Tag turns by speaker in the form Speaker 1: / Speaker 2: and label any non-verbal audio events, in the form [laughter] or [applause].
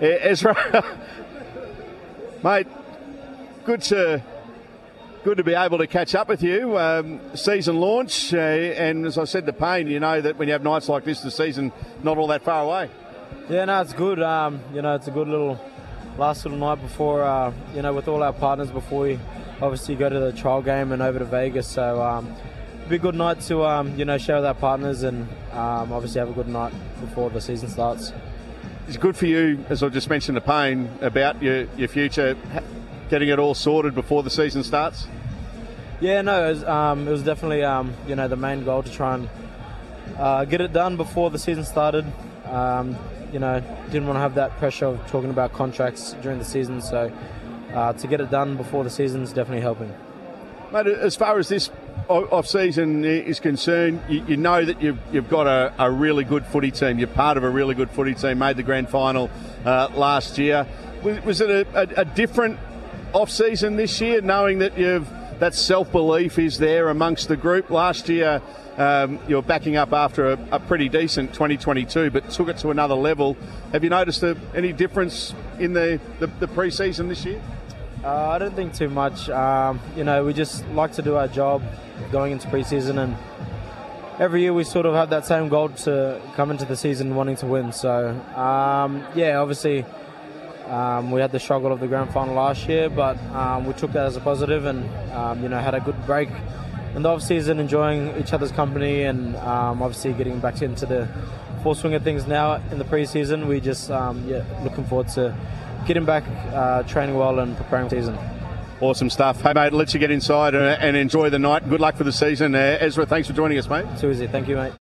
Speaker 1: Ezra, [laughs] mate, good to good to be able to catch up with you. Um, season launch, uh, and as I said to Payne, you know that when you have nights like this, the season not all that far away.
Speaker 2: Yeah, no, it's good. Um, you know, it's a good little last little night before, uh, you know, with all our partners before we obviously go to the trial game and over to Vegas. So um, it'll be a good night to, um, you know, share with our partners and um, obviously have a good night before the season starts.
Speaker 1: It's good for you, as I just mentioned the Payne about your, your future, getting it all sorted before the season starts.
Speaker 2: Yeah, no, it was, um, it was definitely, um, you know, the main goal to try and uh, get it done before the season started. Um, you know, didn't want to have that pressure of talking about contracts during the season, so uh, to get it done before the season is definitely helping.
Speaker 1: Mate, as far as this off season is concerned, you, you know that you've, you've got a, a, really good footy team. You're part of a really good footy team. Made the grand final uh, last year. Was, was it a, a, a, different off season this year, knowing that you've that self belief is there amongst the group? Last year, um, you were backing up after a, a, pretty decent 2022, but took it to another level. Have you noticed a, any difference in the, the, the pre season this year?
Speaker 2: Uh, I don't think too much. Um, you know, we just like to do our job going into preseason, and every year we sort of have that same goal to come into the season wanting to win. So, um, yeah, obviously. Um, we had the struggle of the grand final last year, but um, we took that as a positive and um, you know had a good break in the off season, enjoying each other's company, and um, obviously getting back into the full swing of things now in the preseason. We just yeah looking forward to getting back, uh, training well, and preparing for the season.
Speaker 1: Awesome stuff. Hey, mate, let's you get inside and, and enjoy the night. Good luck for the season. Uh, Ezra, thanks for joining us, mate.
Speaker 2: Too easy. Thank you, mate.